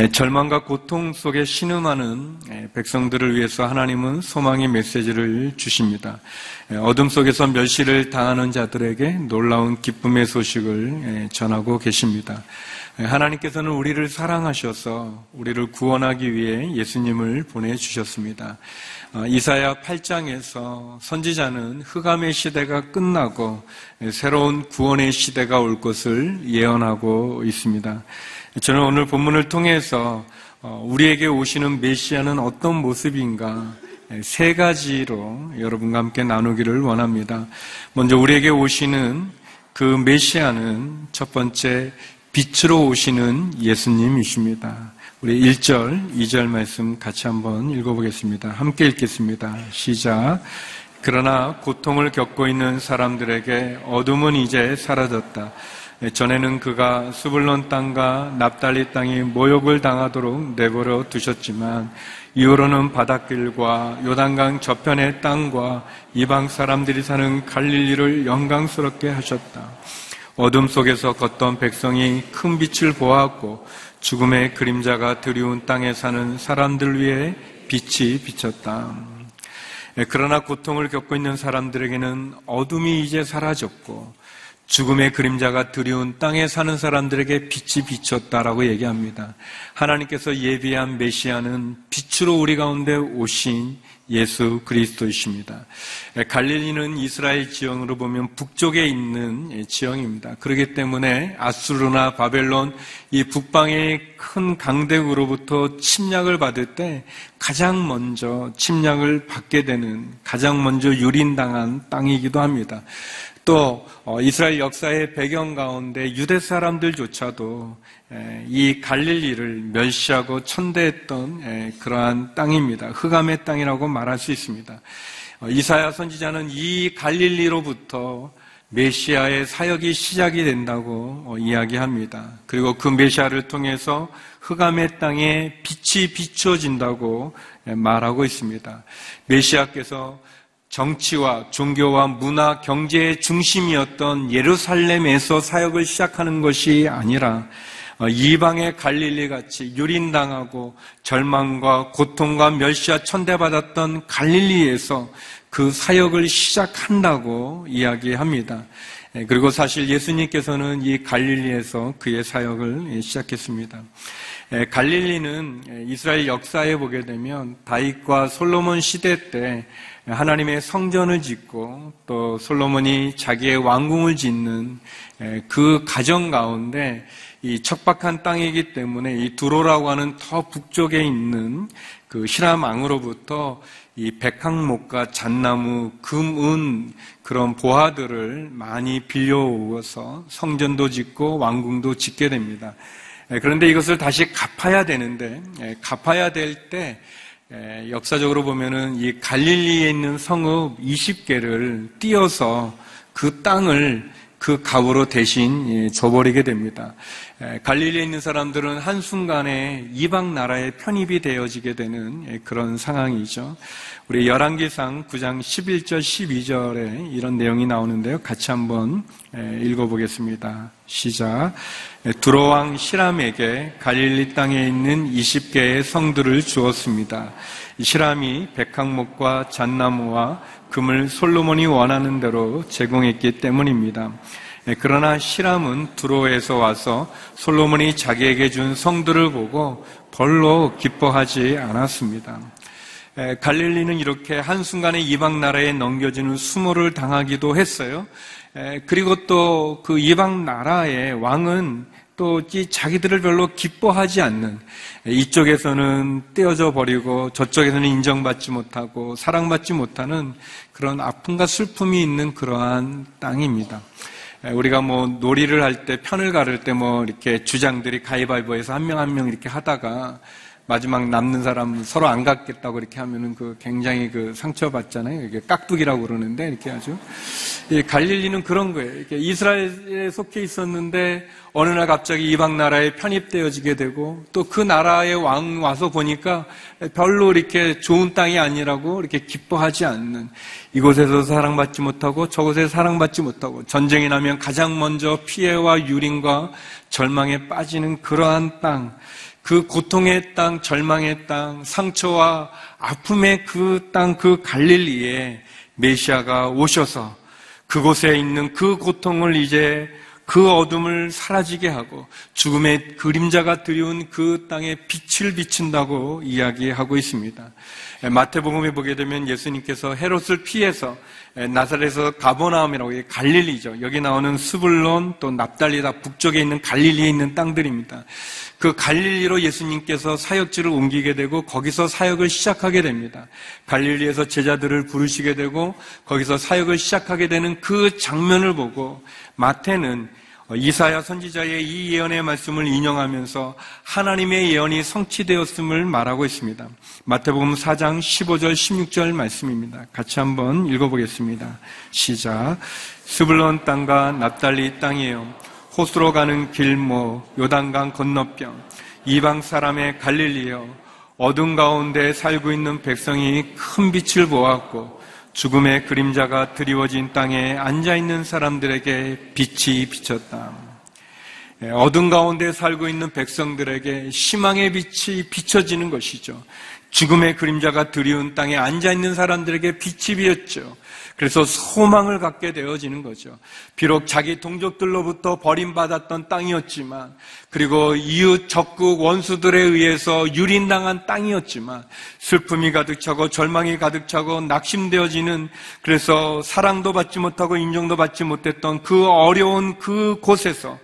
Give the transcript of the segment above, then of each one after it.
예, 절망과 고통 속에 신음하는 예, 백성들을 위해서 하나님은 소망의 메시지를 주십니다. 예, 어둠 속에서 멸시를 당하는 자들에게 놀라운 기쁨의 소식을 예, 전하고 계십니다. 예, 하나님께서는 우리를 사랑하셔서 우리를 구원하기 위해 예수님을 보내주셨습니다. 어, 이사야 8장에서 선지자는 흑암의 시대가 끝나고 예, 새로운 구원의 시대가 올 것을 예언하고 있습니다. 저는 오늘 본문을 통해서 어, 우리에게 오시는 메시아는 어떤 모습인가 예, 세 가지로 여러분과 함께 나누기를 원합니다. 먼저 우리에게 오시는 그 메시아는 첫 번째 빛으로 오시는 예수님이십니다. 우리 1절, 2절 말씀 같이 한번 읽어보겠습니다. 함께 읽겠습니다. 시작. 그러나 고통을 겪고 있는 사람들에게 어둠은 이제 사라졌다. 전에는 그가 수불론 땅과 납달리 땅이 모욕을 당하도록 내버려 두셨지만 이후로는 바닷길과 요단강 저편의 땅과 이방 사람들이 사는 갈릴리를 영광스럽게 하셨다. 어둠 속에서 걷던 백성이 큰 빛을 보았고 죽음의 그림자가 드리운 땅에 사는 사람들 위해 빛이 비쳤다. 그러나 고통을 겪고 있는 사람들에게는 어둠이 이제 사라졌고 죽음의 그림자가 드리운 땅에 사는 사람들에게 빛이 비쳤다라고 얘기합니다. 하나님께서 예비한 메시아는 빛으로 우리 가운데 오신 예수 그리스도이십니다. 갈릴리는 이스라엘 지형으로 보면 북쪽에 있는 지형입니다. 그렇기 때문에 아수르나 바벨론 이 북방의 큰 강대국으로부터 침략을 받을 때 가장 먼저 침략을 받게 되는 가장 먼저 유린당한 땅이기도 합니다. 또 어, 이스라엘 역사의 배경 가운데 유대 사람들조차도 이 갈릴리를 멸시하고 천대했던 그러한 땅입니다. 흑암의 땅이라고 말할 수 있습니다. 어, 이사야 선지자는 이 갈릴리로부터 메시아의 사역이 시작이 된다고 어, 이야기합니다. 그리고 그 메시아를 통해서 흑암의 땅에 빛이 비춰진다고 말하고 있습니다. 메시아께서 정치와 종교와 문화, 경제의 중심이었던 예루살렘에서 사역을 시작하는 것이 아니라 어, 이방의 갈릴리 같이 유린당하고 절망과 고통과 멸시와 천대받았던 갈릴리에서 그 사역을 시작한다고 이야기합니다. 예, 그리고 사실 예수님께서는 이 갈릴리에서 그의 사역을 시작했습니다. 예, 갈릴리는 이스라엘 역사에 보게 되면 다윗과 솔로몬 시대 때 하나님의 성전을 짓고 또 솔로몬이 자기의 왕궁을 짓는 그 가정 가운데 이 척박한 땅이기 때문에 이 두로라고 하는 더 북쪽에 있는 그 히라망으로부터 이 백항목과 잣나무, 금, 은 그런 보화들을 많이 빌려오어서 성전도 짓고 왕궁도 짓게 됩니다. 그런데 이것을 다시 갚아야 되는데 갚아야 될때 예, 역사적으로 보면은 이 갈릴리에 있는 성읍 20개를 띄어서 그 땅을 그 값으로 대신 예, 줘버리게 됩니다. 예, 갈릴리에 있는 사람들은 한순간에 이방 나라에 편입이 되어지게 되는 그런 상황이죠. 우리 열왕기상 9장 11절 12절에 이런 내용이 나오는데요. 같이 한번 읽어 보겠습니다. 시작. 두로왕 시람에게 갈릴리 땅에 있는 20개의 성들을 주었습니다. 시람이 백항목과 잣나무와 금을 솔로몬이 원하는 대로 제공했기 때문입니다. 그러나 시람은 두로에서 와서 솔로몬이 자기에게 준 성들을 보고 별로 기뻐하지 않았습니다. 갈릴리는 이렇게 한순간에 이방 나라에 넘겨지는 수모를 당하기도 했어요. 그리고 또 그 이방 나라의 왕은 또 자기들을 별로 기뻐하지 않는 이쪽에서는 떼어져 버리고 저쪽에서는 인정받지 못하고 사랑받지 못하는 그런 아픔과 슬픔이 있는 그러한 땅입니다. 우리가 뭐 놀이를 할 때 편을 가를 때 뭐 이렇게 주장들이 가위바위보해서 한 명 한 명 이렇게 하다가 마지막 남는 사람 서로 안 갖겠다고 이렇게 하면은 그 굉장히 그 상처받잖아요. 이게 깍두기라고 그러는데 이렇게 아주. 이 갈릴리는 그런 거예요. 이렇게 이스라엘에 속해 있었는데 어느 날 갑자기 이방 나라에 편입되어지게 되고 또 그 나라의 왕 와서 보니까 별로 이렇게 좋은 땅이 아니라고 이렇게 기뻐하지 않는 이곳에서 사랑받지 못하고 저곳에서 사랑받지 못하고 전쟁이 나면 가장 먼저 피해와 유린과 절망에 빠지는 그러한 땅, 그 고통의 땅, 절망의 땅, 상처와 아픔의 그 땅, 그 갈릴리에 메시아가 오셔서 그곳에 있는 그 고통을 이제 그 어둠을 사라지게 하고 죽음의 그림자가 드리운 그 땅에 빛을 비춘다고 이야기하고 있습니다. 마태복음에 보게 되면 예수님께서 헤롯을 피해서 나사렛에서 가보나움이라고 갈릴리죠. 여기 나오는 스불론 또 납달리다 북쪽에 있는 갈릴리에 있는 땅들입니다. 그 갈릴리로 예수님께서 사역지를 옮기게 되고 거기서 사역을 시작하게 됩니다. 갈릴리에서 제자들을 부르시게 되고 거기서 사역을 시작하게 되는 그 장면을 보고 마태는 이사야 선지자의 이 예언의 말씀을 인용하면서 하나님의 예언이 성취되었음을 말하고 있습니다. 마태복음 4장 15절 16절 말씀입니다. 같이 한번 읽어보겠습니다. 시작. 스불론 땅과 납달리 땅이에요. 호수로 가는 길모 요단강 건너편 이방 사람의 갈릴리여 어둠 가운데 살고 있는 백성이 큰 빛을 보았고 죽음의 그림자가 드리워진 땅에 앉아 있는 사람들에게 빛이 비쳤다. 예, 어둠 가운데 살고 있는 백성들에게 희망의 빛이 비춰지는 것이죠. 죽음의 그림자가 드리운 땅에 앉아 있는 사람들에게 빛이 비었죠. 그래서 소망을 갖게 되어지는 거죠. 비록 자기 동족들로부터 버림받았던 땅이었지만, 그리고 이웃 적국 원수들에 의해서 유린당한 땅이었지만, 슬픔이 가득 차고 절망이 가득 차고 낙심되어지는, 그래서 사랑도 받지 못하고 인정도 받지 못했던 그 어려운 그 곳에서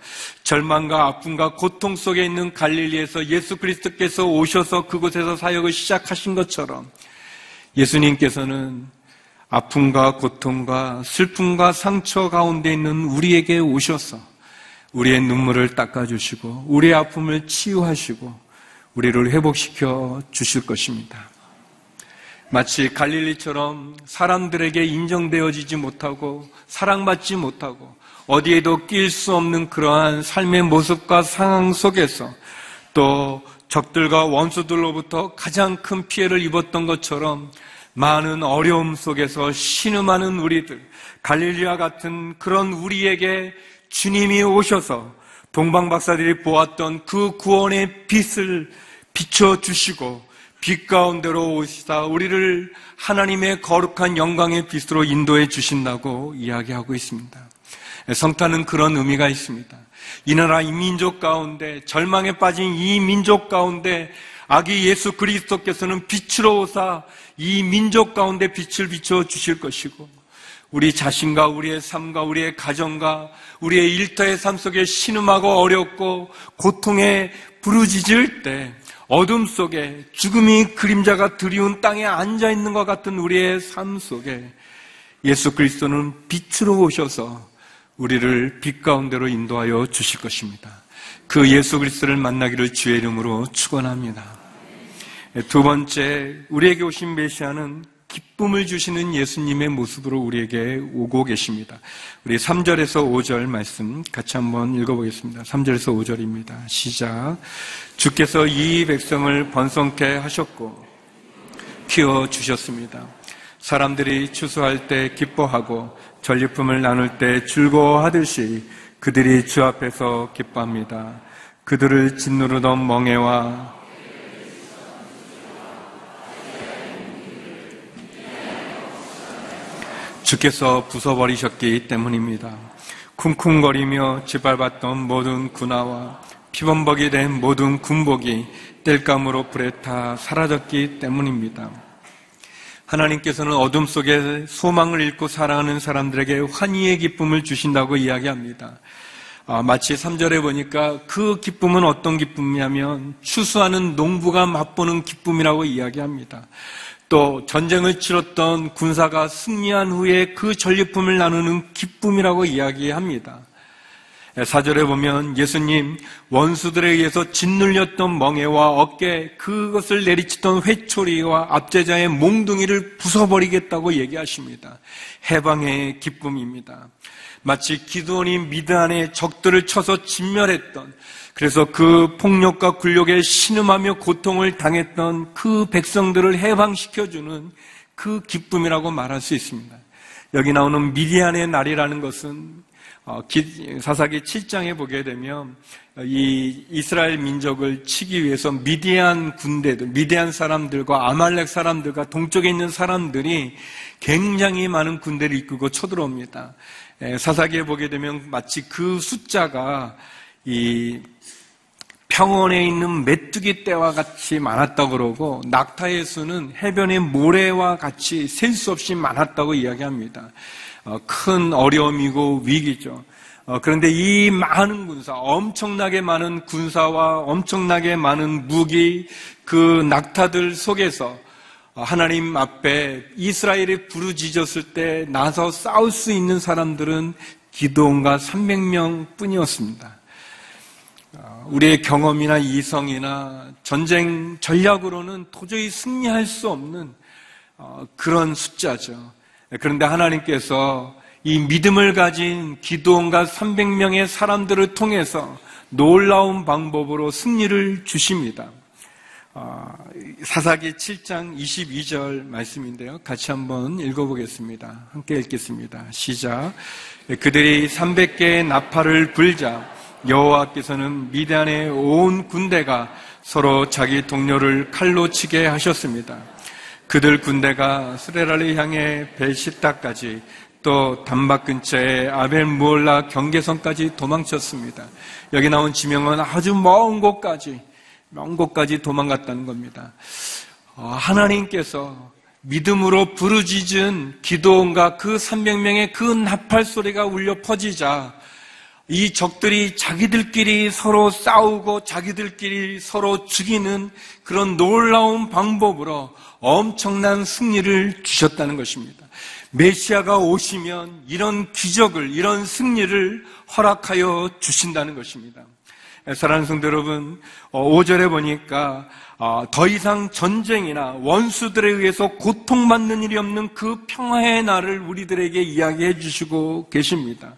절망과 아픔과 고통 속에 있는 갈릴리에서 예수 그리스도께서 오셔서 그곳에서 사역을 시작하신 것처럼 예수님께서는 아픔과 고통과 슬픔과 상처 가운데 있는 우리에게 오셔서 우리의 눈물을 닦아주시고 우리의 아픔을 치유하시고 우리를 회복시켜 주실 것입니다. 마치 갈릴리처럼 사람들에게 인정되어지지 못하고 사랑받지 못하고 어디에도 낄 수 없는 그러한 삶의 모습과 상황 속에서 또 적들과 원수들로부터 가장 큰 피해를 입었던 것처럼 많은 어려움 속에서 신음하는 우리들, 갈릴리와 같은 그런 우리에게 주님이 오셔서 동방 박사들이 보았던 그 구원의 빛을 비춰 주시고 빛 가운데로 오시다 우리를 하나님의 거룩한 영광의 빛으로 인도해 주신다고 이야기하고 있습니다. 성탄은 그런 의미가 있습니다. 이 나라 이 민족 가운데 절망에 빠진 이 민족 가운데 아기 예수 그리스도께서는 빛으로 오사 이 민족 가운데 빛을 비춰 주실 것이고 우리 자신과 우리의 삶과 우리의 가정과 우리의 일터의 삶 속에 신음하고 어렵고 고통에 부르짖을 때 어둠 속에 죽음이 그림자가 드리운 땅에 앉아 있는 것 같은 우리의 삶 속에 예수 그리스도는 빛으로 오셔서 우리를 빛 가운데로 인도하여 주실 것입니다. 그 예수 그리스도를 만나기를 주의 이름으로 축원합니다. 두 번째, 우리에게 오신 메시아는 기쁨을 주시는 예수님의 모습으로 우리에게 오고 계십니다. 우리 3절에서 5절 말씀 같이 한번 읽어보겠습니다. 3절에서 5절입니다. 시작. 주께서 이 백성을 번성케 하셨고 키워 주셨습니다. 사람들이 추수할 때 기뻐하고 전리품을 나눌 때 즐거워하듯이 그들이 주 앞에서 기뻐합니다. 그들을 짓누르던 멍해와 주께서 부숴버리셨기 때문입니다. 쿵쿵거리며 짓밟았던 모든 군화와 피범벅이 된 모든 군복이 땔감으로 불에 타 사라졌기 때문입니다. 하나님께서는 어둠 속에 소망을 잃고 살아가는 사람들에게 환희의 기쁨을 주신다고 이야기합니다. 아, 마치 3절에 보니까 그 기쁨은 어떤 기쁨이냐면 추수하는 농부가 맛보는 기쁨이라고 이야기합니다. 또 전쟁을 치렀던 군사가 승리한 후에 그 전리품을 나누는 기쁨이라고 이야기합니다. 사절에 보면 예수님 원수들에 의해서 짓눌렸던 멍에와 어깨 그것을 내리치던 회초리와 압제자의 몽둥이를 부숴버리겠다고 얘기하십니다. 해방의 기쁨입니다. 마치 기도원이 미드안의 적들을 쳐서 진멸했던 그래서 그 폭력과 굴욕에 신음하며 고통을 당했던 그 백성들을 해방시켜주는 그 기쁨이라고 말할 수 있습니다. 여기 나오는 미디안의 날이라는 것은 어, 사사기 7장에 보게 되면 이 이스라엘 민족을 치기 위해서 미디안 군대들, 미디안 사람들과 아말렉 사람들과 동쪽에 있는 사람들이 굉장히 많은 군대를 이끌고 쳐들어옵니다. 사사기에 보게 되면 마치 그 숫자가 이 평원에 있는 메뚜기 떼와 같이 많았다고 그러고 낙타의 수는 해변의 모래와 같이 셀 수 없이 많았다고 이야기합니다. 어, 큰 어려움이고 위기죠. 어, 그런데 이 많은 군사, 엄청나게 많은 군사와 엄청나게 많은 무기, 그 낙타들 속에서 하나님 앞에 이스라엘이 부르짖었을 때 나서 싸울 수 있는 사람들은 기도원과 300명 뿐이었습니다. 어, 우리의 경험이나 이성이나 전쟁 전략으로는 도저히 승리할 수 없는 어, 그런 숫자죠. 그런데 하나님께서 이 믿음을 가진 기도원과 300명의 사람들을 통해서 놀라운 방법으로 승리를 주십니다. 어, 사사기 7장 22절 말씀인데요. 같이 한번 읽어보겠습니다. 함께 읽겠습니다. 시작. 그들이 300개의 나팔을 불자 여호와께서는 미단의 온 군대가 서로 자기 동료를 칼로 치게 하셨습니다. 그들 군대가 스레라를 향해 벨시타까지 또 단박 근처에 아벨무올라 경계선까지 도망쳤습니다. 여기 나온 지명은 아주 먼 곳까지 먼 곳까지 도망갔다는 겁니다. 어, 하나님께서 믿음으로 부르짖은 기도원과 그 300명의 그 나팔 소리가 울려 퍼지자 이 적들이 자기들끼리 서로 싸우고 자기들끼리 서로 죽이는 그런 놀라운 방법으로 엄청난 승리를 주셨다는 것입니다. 메시아가 오시면 이런 기적을, 이런 승리를 허락하여 주신다는 것입니다. 사랑하는 성도 여러분, 5절에 어, 보니까 어, 더 이상 전쟁이나 원수들에 의해서 고통받는 일이 없는 그 평화의 날을 우리들에게 이야기해 주시고 계십니다.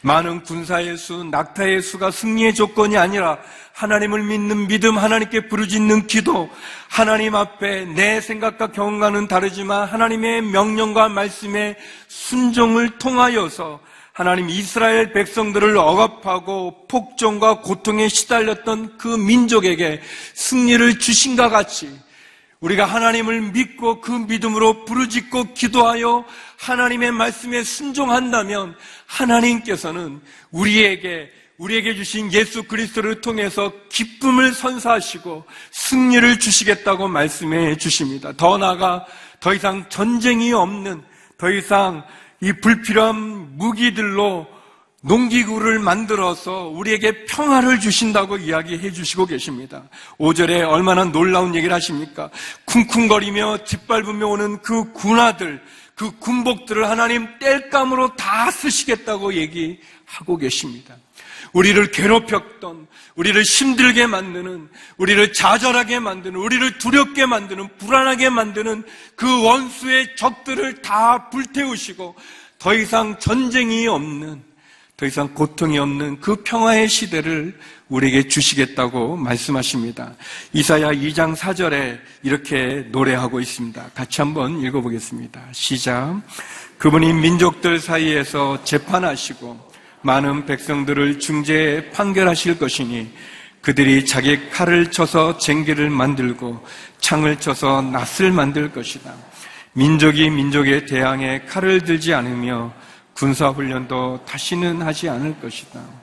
많은 군사의 수, 낙타의 수가 승리의 조건이 아니라 하나님을 믿는 믿음, 하나님께 부르짖는 기도, 하나님 앞에 내 생각과 경험과는 다르지만 하나님의 명령과 말씀에 순종을 통하여서 하나님 이스라엘 백성들을 억압하고 폭정과 고통에 시달렸던 그 민족에게 승리를 주신과 같이 우리가 하나님을 믿고 그 믿음으로 부르짖고 기도하여 하나님의 말씀에 순종한다면 하나님께서는 우리에게 우리에게 주신 예수 그리스도를 통해서 기쁨을 선사하시고 승리를 주시겠다고 말씀해 주십니다. 더 나아가 더 이상 전쟁이 없는 더 이상 이 불필요한 무기들로 농기구를 만들어서 우리에게 평화를 주신다고 이야기해 주시고 계십니다. 5절에 얼마나 놀라운 얘기를 하십니까? 쿵쿵거리며 짓밟으며 오는 그 군화들, 그 군복들을 하나님 뗄감으로 다 쓰시겠다고 얘기하고 계십니다. 우리를 괴롭혔던, 우리를 힘들게 만드는, 우리를 좌절하게 만드는, 우리를 두렵게 만드는, 불안하게 만드는 그 원수의 적들을 다 불태우시고 더 이상 전쟁이 없는, 더 이상 고통이 없는 그 평화의 시대를 우리에게 주시겠다고 말씀하십니다. 이사야 2장 4절에 이렇게 노래하고 있습니다. 같이 한번 읽어보겠습니다. 시작. 그분이 민족들 사이에서 재판하시고 많은 백성들을 중재해 판결하실 것이니 그들이 자기 칼을 쳐서 쟁기를 만들고 창을 쳐서 낫을 만들 것이다. 민족이 민족에 대항해 칼을 들지 않으며 군사훈련도 다시는 하지 않을 것이다.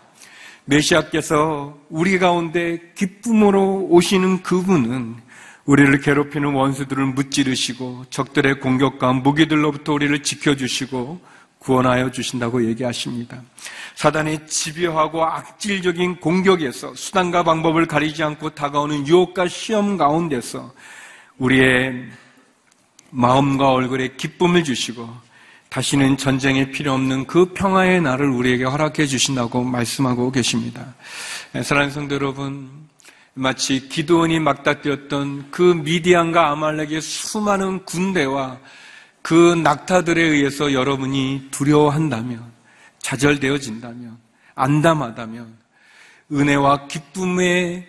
메시아께서 우리 가운데 기쁨으로 오시는 그분은 우리를 괴롭히는 원수들을 무찌르시고 적들의 공격과 무기들로부터 우리를 지켜주시고 구원하여 주신다고 얘기하십니다. 사단의 집요하고 악질적인 공격에서 수단과 방법을 가리지 않고 다가오는 유혹과 시험 가운데서 우리의 마음과 얼굴에 기쁨을 주시고 다시는 전쟁이 필요 없는 그 평화의 날을 우리에게 허락해 주신다고 말씀하고 계십니다. 사랑하는 성도 여러분, 마치 기도원이 막다뛰었던 그 미디안과 아말렉의 수많은 군대와 그 낙타들에 의해서 여러분이 두려워한다면, 좌절되어진다면, 안담하다면, 은혜와 기쁨의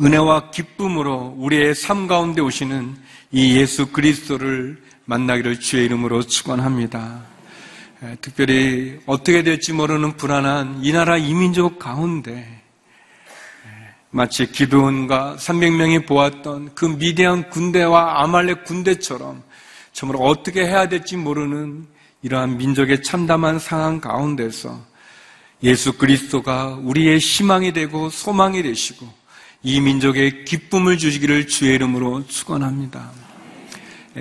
은혜와 기쁨으로 우리의 삶 가운데 오시는 이 예수 그리스도를 만나기를 주의 이름으로 축원합니다. 에, 특별히 어떻게 될지 모르는 불안한 이 나라 이민족 가운데 에, 마치 기드온과 300명이 보았던 그 미대한 군대와 아말렉 군대처럼 정말 어떻게 해야 될지 모르는 이러한 민족의 참담한 상황 가운데서 예수 그리스도가 우리의 희망이 되고 소망이 되시고 이 민족의 기쁨을 주시기를 주의 이름으로 축원합니다.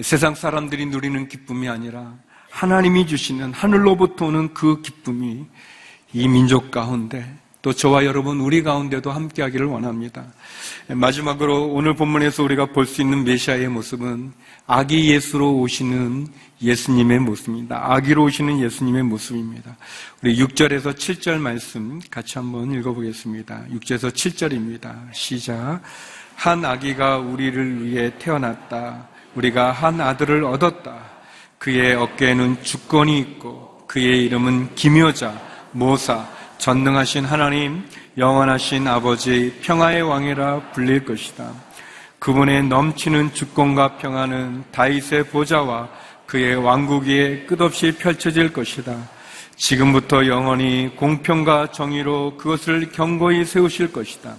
세상 사람들이 누리는 기쁨이 아니라 하나님이 주시는 하늘로부터 오는 그 기쁨이 이 민족 가운데 또 저와 여러분 우리 가운데도 함께 하기를 원합니다. 마지막으로 오늘 본문에서 우리가 볼 수 있는 메시아의 모습은 아기 예수로 오시는 예수님의 모습입니다. 아기로 오시는 예수님의 모습입니다. 우리 6절에서 7절 말씀 같이 한번 읽어보겠습니다. 6절에서 7절입니다. 시작. 한 아기가 우리를 위해 태어났다. 우리가 한 아들을 얻었다. 그의 어깨에는 주권이 있고 그의 이름은 기묘자, 모사, 전능하신 하나님, 영원하신 아버지, 평화의 왕이라 불릴 것이다. 그분의 넘치는 주권과 평화는 다윗의 보좌와 그의 왕국 위에 끝없이 펼쳐질 것이다. 지금부터 영원히 공평과 정의로 그것을 경고히 세우실 것이다.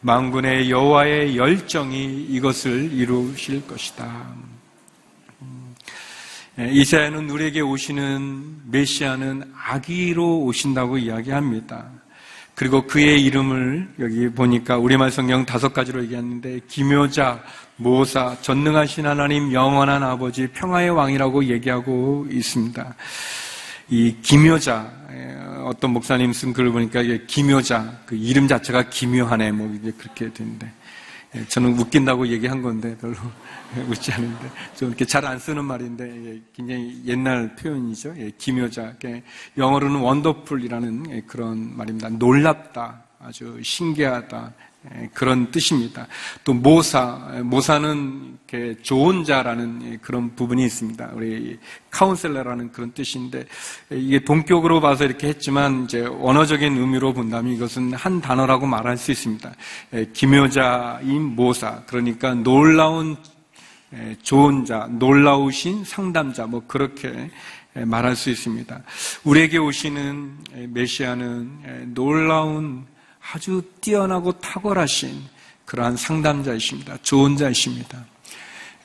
망군의 여호와의 열정이 이것을 이루실 것이다. 음, 이사야는 우리에게 오시는 메시아는 아기로 오신다고 이야기합니다. 그리고 그의 이름을 여기 보니까 우리말 성경 다섯 가지로 얘기했는데 기묘자, 모사, 전능하신 하나님, 영원한 아버지, 평화의 왕이라고 얘기하고 있습니다. 이 기묘자 어떤 목사님 쓴 글을 보니까 이게 기묘자 그 이름 자체가 기묘하네 뭐 이제 그렇게 되는데. 저는 웃긴다고 얘기한 건데 별로 웃지 않은데. 좀 이렇게 잘 안 쓰는 말인데 굉장히 옛날 표현이죠. 기묘자. 영어로는 원더풀이라는 그런 말입니다. 놀랍다, 아주 신기하다, 예, 그런 뜻입니다. 또 모사, 모사는 좋은 자라는 그런 부분이 있습니다. 우리 카운셀러라는 그런 뜻인데 이게 동격으로 봐서 이렇게 했지만 이제 원어적인 의미로 본다면 이것은 한 단어라고 말할 수 있습니다. 예, 기묘자인 모사, 그러니까 놀라운 예, 좋은 자, 놀라우신 상담자, 뭐 그렇게 말할 수 있습니다. 우리에게 오시는 메시아는 놀라운 아주 뛰어나고 탁월하신 그러한 상담자이십니다. 좋은 자이십니다.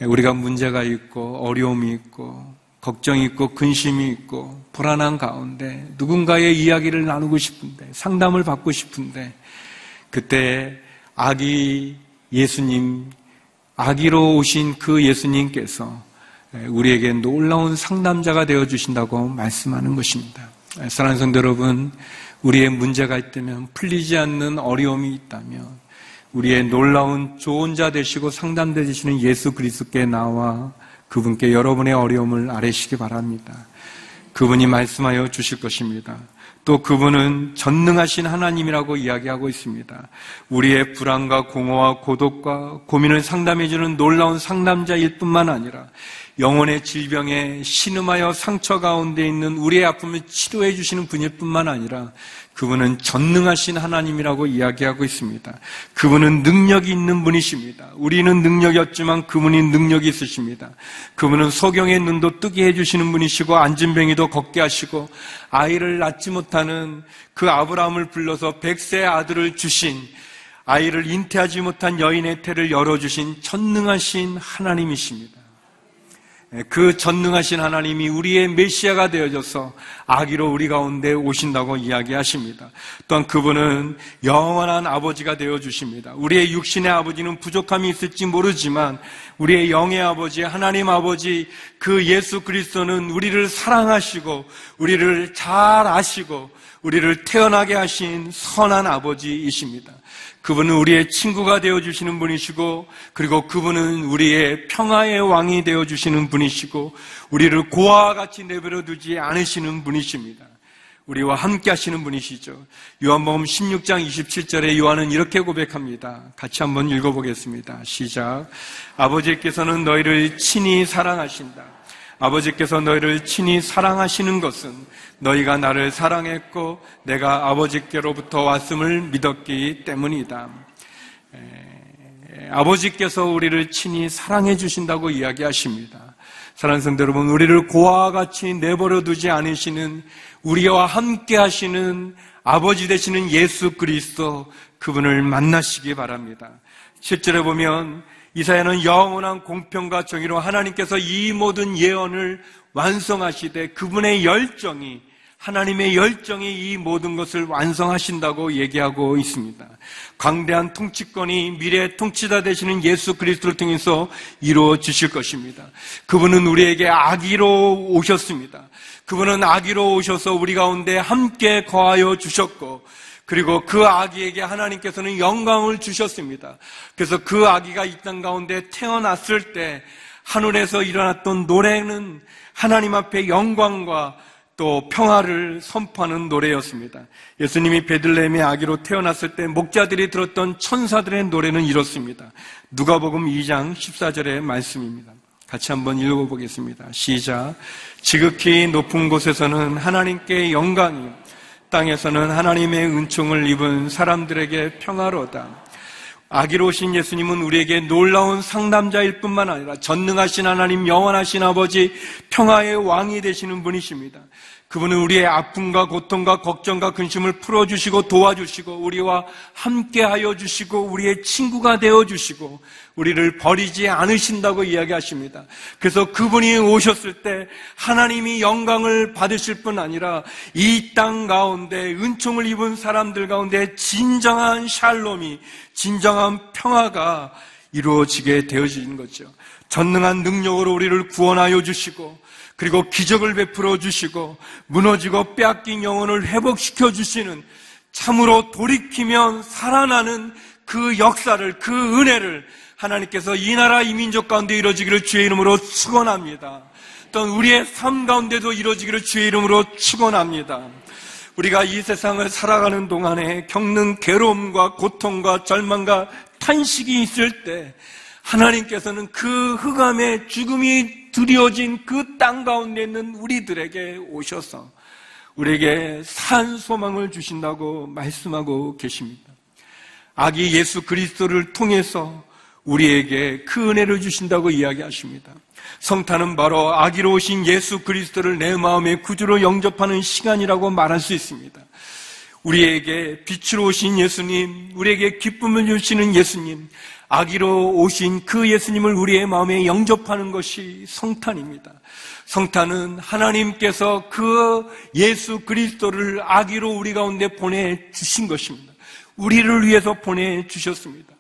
우리가 문제가 있고 어려움이 있고 걱정이 있고 근심이 있고 불안한 가운데 누군가의 이야기를 나누고 싶은데 상담을 받고 싶은데 그때 아기 예수님 아기로 오신 그 예수님께서 우리에게 놀라운 상담자가 되어 주신다고 말씀하는 것입니다. 사랑하는 성도 여러분, 우리의 문제가 있다면, 풀리지 않는 어려움이 있다면, 우리의 놀라운 좋은 자 되시고 상담대 되시는 예수 그리스도께 나와 그분께 여러분의 어려움을 아뢰시기 바랍니다. 그분이 말씀하여 주실 것입니다. 또 그분은 전능하신 하나님이라고 이야기하고 있습니다. 우리의 불안과 공허와 고독과 고민을 상담해주는 놀라운 상담자일 뿐만 아니라 영혼의 질병에 신음하여 상처 가운데 있는 우리의 아픔을 치료해 주시는 분일 뿐만 아니라 그분은 전능하신 하나님이라고 이야기하고 있습니다. 그분은 능력이 있는 분이십니다. 우리는 능력이 없지만 그분이 능력이 있으십니다. 그분은 소경의 눈도 뜨게 해주시는 분이시고 안진뱅이도 걷게 하시고 아이를 낳지 못하는 그 아브라함을 불러서 백세 아들을 주신 아이를 잉태하지 못한 여인의 태를 열어주신 전능하신 하나님이십니다. 예, 그 전능하신 하나님이 우리의 메시아가 되어져서 아기로 우리 가운데 오신다고 이야기하십니다. 또한 그분은 영원한 아버지가 되어 주십니다. 우리의 육신의 아버지는 부족함이 있을지 모르지만 우리의 영의 아버지 하나님 아버지 그 예수 그리스도는 우리를 사랑하시고 우리를 잘 아시고 우리를 태어나게 하신 선한 아버지이십니다. 그분은 우리의 친구가 되어 주시는 분이시고 그리고 그분은 우리의 평화의 왕이 되어 주시는 분이시고 우리를 고아와 같이 내버려 두지 않으시는 분이십니다. 우리와 함께 하시는 분이시죠. 요한복음 16장 27절에 요한은 이렇게 고백합니다. 같이 한번 읽어보겠습니다. 시작. 아버지께서는 너희를 친히 사랑하신다. 아버지께서 너희를 친히 사랑하시는 것은 너희가 나를 사랑했고 내가 아버지께로부터 왔음을 믿었기 때문이다. 에, 아버지께서 우리를 친히 사랑해 주신다고 이야기하십니다. 사랑하는 성도 여러분, 우리를 고아와 같이 내버려 두지 않으시는 우리와 함께 하시는 아버지 되시는 예수 그리스도 그분을 만나시기 바랍니다. 실제로 보면 이사야는 영원한 공평과 정의로 하나님께서 이 모든 예언을 완성하시되 그분의 열정이 하나님의 열정이 이 모든 것을 완성하신다고 얘기하고 있습니다. 광대한 통치권이 미래 통치자 되시는 예수 그리스도를 통해서 이루어지실 것입니다. 그분은 우리에게 아기로 오셨습니다. 그분은 아기로 오셔서 우리 가운데 함께 거하여 주셨고 그리고 그 아기에게 하나님께서는 영광을 주셨습니다. 그래서 그 아기가 이 땅 가운데 태어났을 때 하늘에서 일어났던 노래는 하나님 앞에 영광과 또 평화를 선포하는 노래였습니다. 예수님이 베들레헴의 아기로 태어났을 때 목자들이 들었던 천사들의 노래는 이렇습니다. 누가복음 2장 14절의 말씀입니다. 같이 한번 읽어보겠습니다. 시작. 지극히 높은 곳에서는 하나님께 영광이, 땅에서는 하나님의 은총을 입은 사람들에게 평화로다. 아기로 오신 예수님은 우리에게 놀라운 상담자일 뿐만 아니라 전능하신 하나님, 영원하신 아버지, 평화의 왕이 되시는 분이십니다. 그분은 우리의 아픔과 고통과 걱정과 근심을 풀어주시고 도와주시고 우리와 함께하여 주시고 우리의 친구가 되어 주시고 우리를 버리지 않으신다고 이야기하십니다. 그래서 그분이 오셨을 때 하나님이 영광을 받으실 뿐 아니라 이 땅 가운데 은총을 입은 사람들 가운데 진정한 샬롬이 진정한 평화가 이루어지게 되어지는 거죠. 전능한 능력으로 우리를 구원하여 주시고 그리고 기적을 베풀어 주시고 무너지고 빼앗긴 영혼을 회복시켜 주시는 참으로 돌이키면 살아나는 그 역사를 그 은혜를 하나님께서 이 나라 이 민족 가운데 이루어지기를 주의 이름으로 축원합니다. 또한 우리의 삶 가운데도 이루어지기를 주의 이름으로 축원합니다. 우리가 이 세상을 살아가는 동안에 겪는 괴로움과 고통과 절망과 탄식이 있을 때 하나님께서는 그 흑암의 죽음이 두려워진 그 땅 가운데 있는 우리들에게 오셔서 우리에게 산 소망을 주신다고 말씀하고 계십니다. 아기 예수 그리스도를 통해서 우리에게 그 은혜를 주신다고 이야기하십니다. 성탄은 바로 아기로 오신 예수 그리스도를 내 마음의 구주로 영접하는 시간이라고 말할 수 있습니다. 우리에게 빛으로 오신 예수님, 우리에게 기쁨을 주시는 예수님, 아기로 오신 그 예수님을 우리의 마음에 영접하는 것이 성탄입니다. 성탄은 하나님께서 그 예수 그리스도를 아기로 우리 가운데 보내주신 것입니다. 우리를 위해서 보내주셨습니다.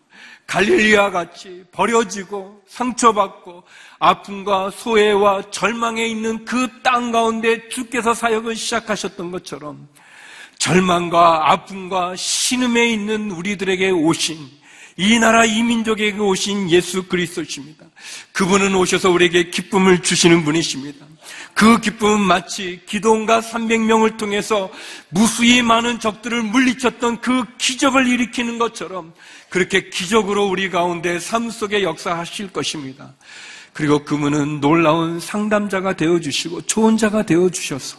갈릴리와 같이 버려지고 상처받고 아픔과 소외와 절망에 있는 그 땅 가운데 주께서 사역을 시작하셨던 것처럼 절망과 아픔과 신음에 있는 우리들에게 오신 이 나라 이 민족에게 오신 예수 그리스도십니다. 그분은 오셔서 우리에게 기쁨을 주시는 분이십니다. 그 기쁨은 마치 기도원과 300명을 통해서 무수히 많은 적들을 물리쳤던 그 기적을 일으키는 것처럼 그렇게 기적으로 우리 가운데 삶 속에 역사하실 것입니다. 그리고 그분은 놀라운 상담자가 되어주시고 좋은 자가 되어주셔서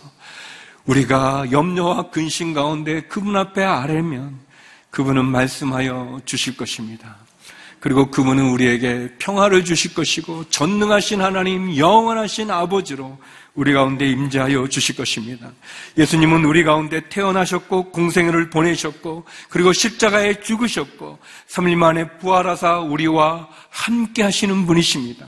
우리가 염려와 근심 가운데 그분 앞에 아뢰면 그분은 말씀하여 주실 것입니다. 그리고 그분은 우리에게 평화를 주실 것이고 전능하신 하나님 영원하신 아버지로 우리 가운데 임재하여 주실 것입니다. 예수님은 우리 가운데 태어나셨고 공생애를 보내셨고 그리고 십자가에 죽으셨고 3일 만에 부활하사 우리와 함께 하시는 분이십니다.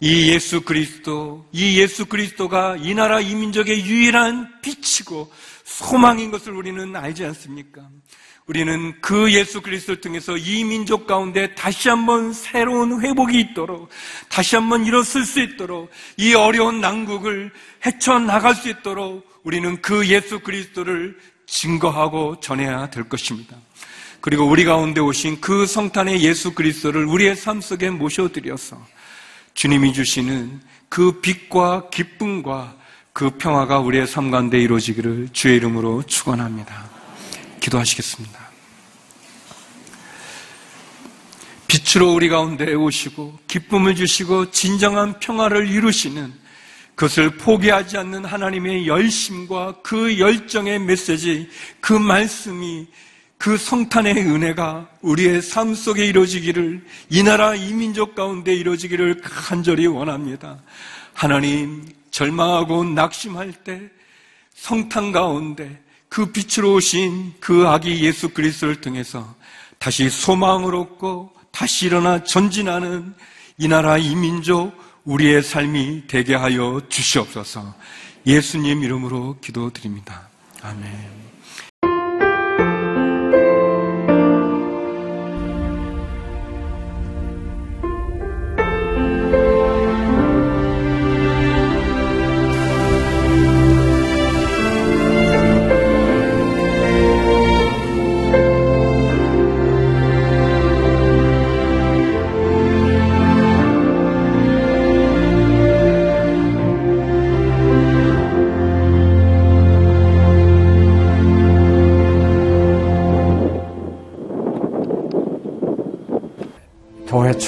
이 예수 그리스도, 이 예수 그리스도가 이 나라 이 민족의 유일한 빛이고 소망인 것을 우리는 알지 않습니까? 우리는 그 예수 그리스도를 통해서 이 민족 가운데 다시 한번 새로운 회복이 있도록 다시 한번 일어설 수 있도록 이 어려운 난국을 헤쳐나갈 수 있도록 우리는 그 예수 그리스도를 증거하고 전해야 될 것입니다. 그리고 우리 가운데 오신 그 성탄의 예수 그리스도를 우리의 삶 속에 모셔드려서 주님이 주시는 그 빛과 기쁨과 그 평화가 우리의 삶 가운데 이루어지기를 주의 이름으로 축원합니다. 기도하시겠습니다. 빛으로 우리 가운데 오시고 기쁨을 주시고 진정한 평화를 이루시는 그것을 포기하지 않는 하나님의 열심과 그 열정의 메시지, 그 말씀이 그 성탄의 은혜가 우리의 삶 속에 이루어지기를 이 나라 이 민족 가운데 이루어지기를 간절히 원합니다. 하나님 절망하고 낙심할 때 성탄 가운데 그 빛으로 오신 그 아기 예수 그리스도를 통해서 다시 소망을 얻고 다시 일어나 전진하는 이 나라 이 민족 우리의 삶이 되게 하여 주시옵소서. 예수님 이름으로 기도드립니다. 아멘.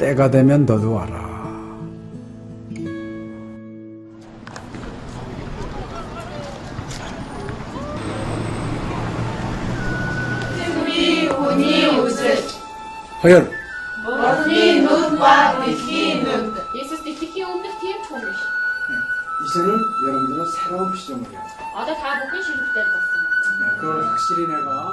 때가 되면 너도 와라. 허열. Jesus is ikke under tiltrolig. 이제는 여러분들은 새로운 시점이에요. Ja, det her boken slutter nesten. 그걸 확실히 내가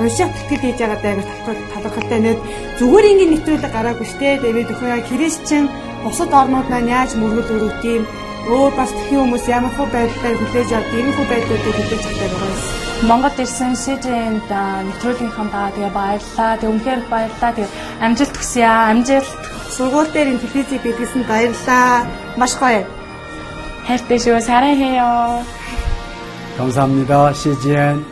уншаад тэтгэл хийж байгаа даа талархалтай нэг зүгээр ингээд нэвтрүүлэг гараагүй штэ тэгээд өхөө яа христчин бусад орнууд маань яаж мөргөл өрөвт юм өөр бас тхэн хүмүүс ямар хөө байдлаар хүлээж авдаг ийм хөө байдлуудыг хүлээж авдаг байгаа юм. Монгол ирсэн СЖН-д нэвтрүүлгийнхаа даа тэгээ баярлаа. Тэг үнхээр их баярлаа. Тэг амжилт хүсье аа. Амжилт. Сургууль дээр энэ телевизийг бидлсэн баярлаа. Маш гоё. хайртай шүү. 사랑해요. 감사합니다. CGN